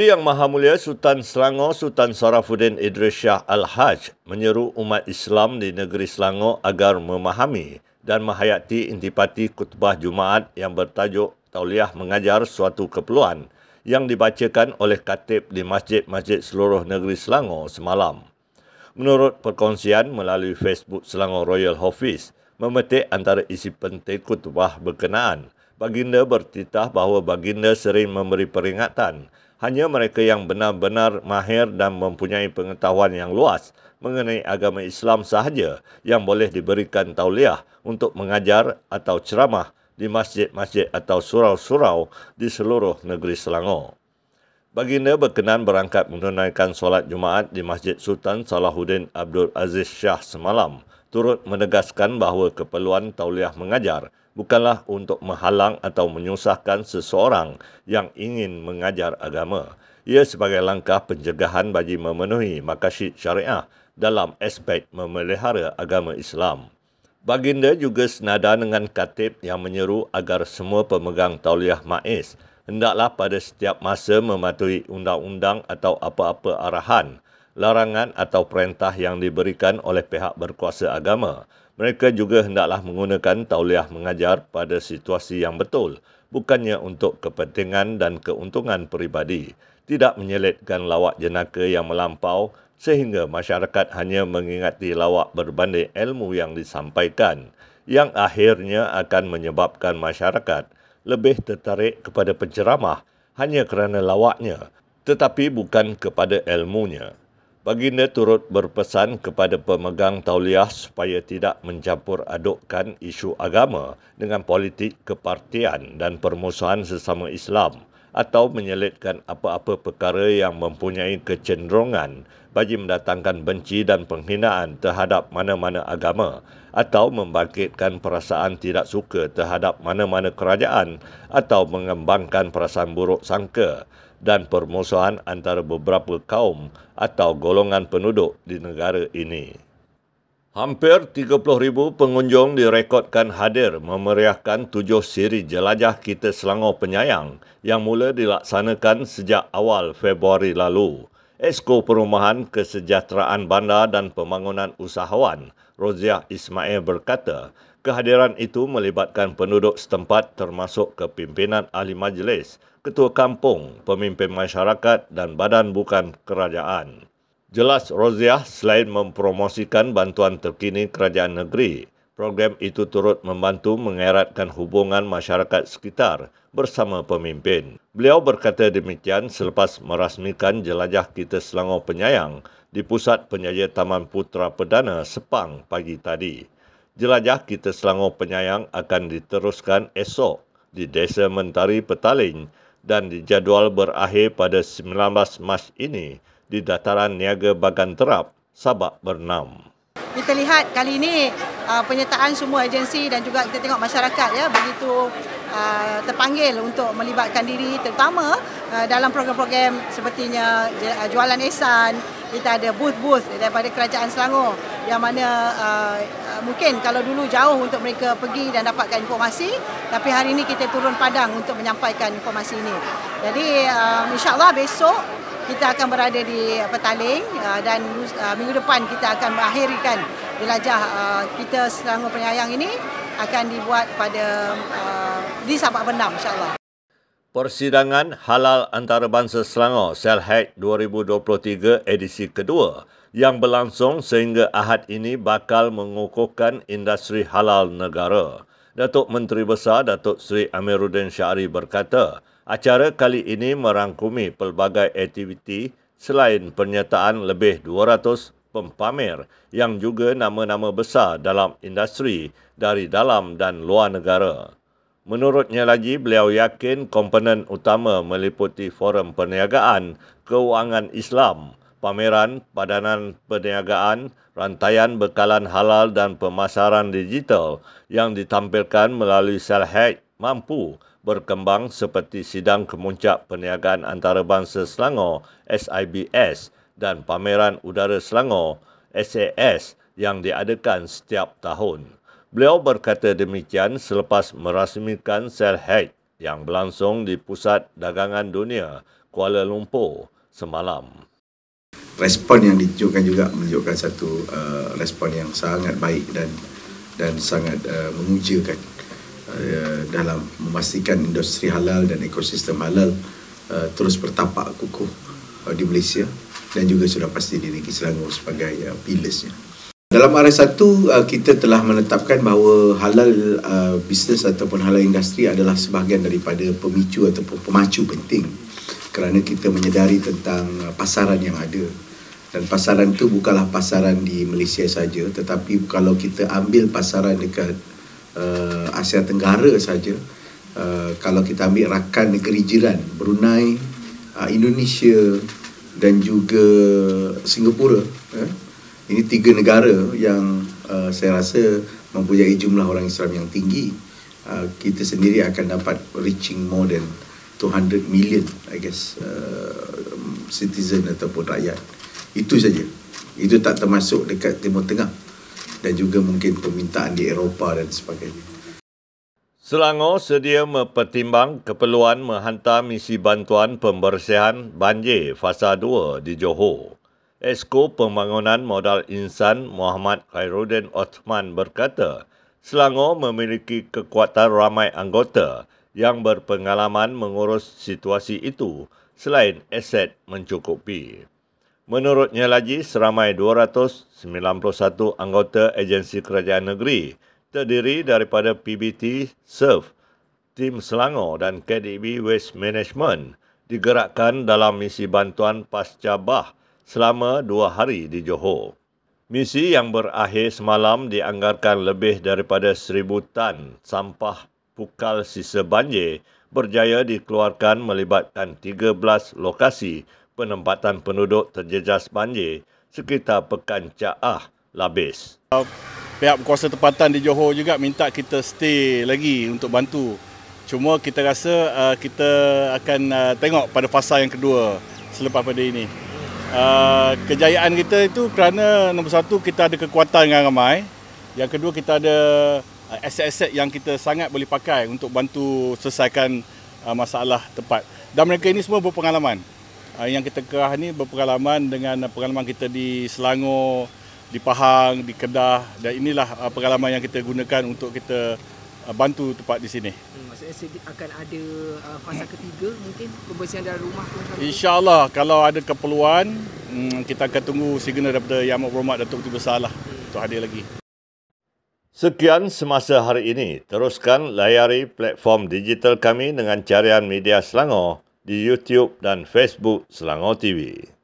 Duli Yang Maha Mulia Sultan Selangor Sultan Sarafuddin Idris Shah Al-Haj menyeru umat Islam di negeri Selangor agar memahami dan menghayati intipati kutbah Jumaat yang bertajuk Tauliah Mengajar Suatu Keperluan yang dibacakan oleh katib di masjid-masjid seluruh negeri Selangor semalam. Menurut perkongsian melalui Facebook Selangor Royal Office, memetik antara isi penting kutbah berkenaan, baginda bertitah bahawa baginda sering memberi peringatan hanya mereka yang benar-benar mahir dan mempunyai pengetahuan yang luas mengenai agama Islam sahaja yang boleh diberikan tauliah untuk mengajar atau ceramah di masjid-masjid atau surau-surau di seluruh negeri Selangor. Baginda berkenan berangkat menunaikan solat Jumaat di Masjid Sultan Salahuddin Abdul Aziz Shah semalam, turut menegaskan bahawa keperluan tauliah mengajar bukanlah untuk menghalang atau menyusahkan seseorang yang ingin mengajar agama. Ia sebagai langkah pencegahan bagi memenuhi makasid syariah dalam aspek memelihara agama Islam. Baginda juga senada dengan katib yang menyeru agar semua pemegang tauliah maiz hendaklah pada setiap masa mematuhi undang-undang atau apa-apa arahan, larangan atau perintah yang diberikan oleh pihak berkuasa agama mereka juga hendaklah menggunakan tauliah mengajar pada situasi yang betul, bukannya untuk kepentingan dan keuntungan peribadi, tidak menyelitkan lawak jenaka yang melampau sehingga masyarakat hanya mengingati lawak berbanding ilmu yang disampaikan, yang akhirnya akan menyebabkan masyarakat lebih tertarik kepada penceramah hanya kerana lawaknya, tetapi bukan kepada ilmunya. Baginda turut berpesan kepada pemegang tauliah supaya tidak mencampur adukkan isu agama dengan politik kepartian dan permusuhan sesama Islam atau menyelitkan apa-apa perkara yang mempunyai kecenderungan bagi mendatangkan benci dan penghinaan terhadap mana-mana agama atau membangkitkan perasaan tidak suka terhadap mana-mana kerajaan atau mengembangkan perasaan buruk sangka dan permusuhan antara beberapa kaum atau golongan penduduk di negara ini. Hampir 30,000 pengunjung direkodkan hadir memeriahkan tujuh siri jelajah kita Selangor Penyayang yang mula dilaksanakan sejak awal Februari lalu. Esko Perumahan Kesejahteraan Bandar dan Pembangunan Usahawan, Roziah Ismail berkata, kehadiran itu melibatkan penduduk setempat termasuk kepimpinan ahli majlis, ketua kampung, pemimpin masyarakat dan badan bukan kerajaan. Jelas Roziah selain mempromosikan bantuan terkini kerajaan negeri, program itu turut membantu mengeratkan hubungan masyarakat sekitar bersama pemimpin. Beliau berkata demikian selepas merasmikan jelajah kita Selangor Penyayang di Pusat Penjaja Taman Putra Perdana Sepang pagi tadi. Jelajah kita Selangor Penyayang akan diteruskan esok di Desa Mentari Petaling dan dijadual berakhir pada 19 Mac ini di dataran niaga Bagan Terap, Sabak Bernam. Kita lihat kali ini uh, penyertaan semua agensi dan juga kita tengok masyarakat ya begitu uh, terpanggil untuk melibatkan diri terutama uh, dalam program-program sepertinya jualan esan, kita ada booth-booth daripada kerajaan Selangor yang mana uh, mungkin kalau dulu jauh untuk mereka pergi dan dapatkan informasi tapi hari ini kita turun padang untuk menyampaikan informasi ini. Jadi uh, insyaAllah besok kita akan berada di Petaling uh, dan uh, minggu depan kita akan mengakhirkan jelajah uh, kita Selangor Penyayang ini akan dibuat pada di Sabak Bendam insyaAllah. Persidangan Halal Antarabangsa Selangor Selhack 2023 edisi kedua yang berlangsung sehingga Ahad ini bakal mengukuhkan industri halal negara. Datuk Menteri Besar Datuk Seri Amiruddin Syari berkata, acara kali ini merangkumi pelbagai aktiviti selain pernyataan lebih 200 pempamer yang juga nama-nama besar dalam industri dari dalam dan luar negara. Menurutnya lagi, beliau yakin komponen utama meliputi forum perniagaan keuangan Islam pameran, padanan perniagaan, rantaian bekalan halal dan pemasaran digital yang ditampilkan melalui sel hack mampu berkembang seperti sidang kemuncak perniagaan antarabangsa Selangor SIBS dan pameran udara Selangor SAS yang diadakan setiap tahun. Beliau berkata demikian selepas merasmikan sel yang berlangsung di Pusat Dagangan Dunia Kuala Lumpur semalam. Respon yang ditunjukkan juga menunjukkan satu uh, respon yang sangat baik dan dan sangat uh, memujakan dalam memastikan industri halal dan ekosistem halal uh, terus bertapak kukuh uh, di Malaysia dan juga sudah pasti di Negeri Selangor sebagai uh, pilarsnya. Dalam RS1 uh, kita telah menetapkan bahawa halal uh, bisnes ataupun halal industri adalah sebahagian daripada pemicu ataupun pemacu penting kerana kita menyedari tentang uh, pasaran yang ada dan pasaran itu bukanlah pasaran di Malaysia saja tetapi kalau kita ambil pasaran dekat uh, Asia Tenggara saja uh, kalau kita ambil rakan negeri jiran Brunei, uh, Indonesia dan juga Singapura uh, ini tiga negara yang uh, saya rasa mempunyai jumlah orang Islam yang tinggi uh, kita sendiri akan dapat reaching more than 200 million I guess uh, citizen ataupun rakyat itu saja. Itu tak termasuk dekat Timur Tengah dan juga mungkin permintaan di Eropah dan sebagainya. Selangor sedia mempertimbang keperluan menghantar misi bantuan pembersihan banjir fasa 2 di Johor. Esko Pembangunan Modal Insan Muhammad Khairuddin Osman berkata, Selangor memiliki kekuatan ramai anggota yang berpengalaman mengurus situasi itu selain aset mencukupi. Menurutnya lagi, seramai 291 anggota agensi kerajaan negeri terdiri daripada PBT, SURF, Tim Selangor dan KDB Waste Management digerakkan dalam misi bantuan pasca bah selama dua hari di Johor. Misi yang berakhir semalam dianggarkan lebih daripada seribu tan sampah pukal sisa banjir berjaya dikeluarkan melibatkan 13 lokasi penempatan penduduk terjejas banjir sekitar Pekan Caah, Labis. Pihak kuasa tempatan di Johor juga minta kita stay lagi untuk bantu. Cuma kita rasa uh, kita akan uh, tengok pada fasa yang kedua selepas pada ini. Uh, kejayaan kita itu kerana nombor satu kita ada kekuatan yang ramai. Yang kedua kita ada uh, aset-aset yang kita sangat boleh pakai untuk bantu selesaikan uh, masalah tempat. Dan mereka ini semua berpengalaman. Ah, yang kita kerah ni berpengalaman dengan pengalaman kita di Selangor, di Pahang, di Kedah dan inilah ah, pengalaman yang kita gunakan untuk kita ah, bantu tempat di sini. Hmm, maksudnya akan ada fasa ketiga mungkin pembersihan dalam rumah pun InsyaAllah kalau ada keperluan hmm, kita akan tunggu signal daripada Yang Amat Berhormat Datuk Ketua Besar lah untuk hadir lagi. Sekian semasa hari ini. Teruskan layari platform digital kami dengan carian media Selangor di YouTube dan Facebook Selangor TV.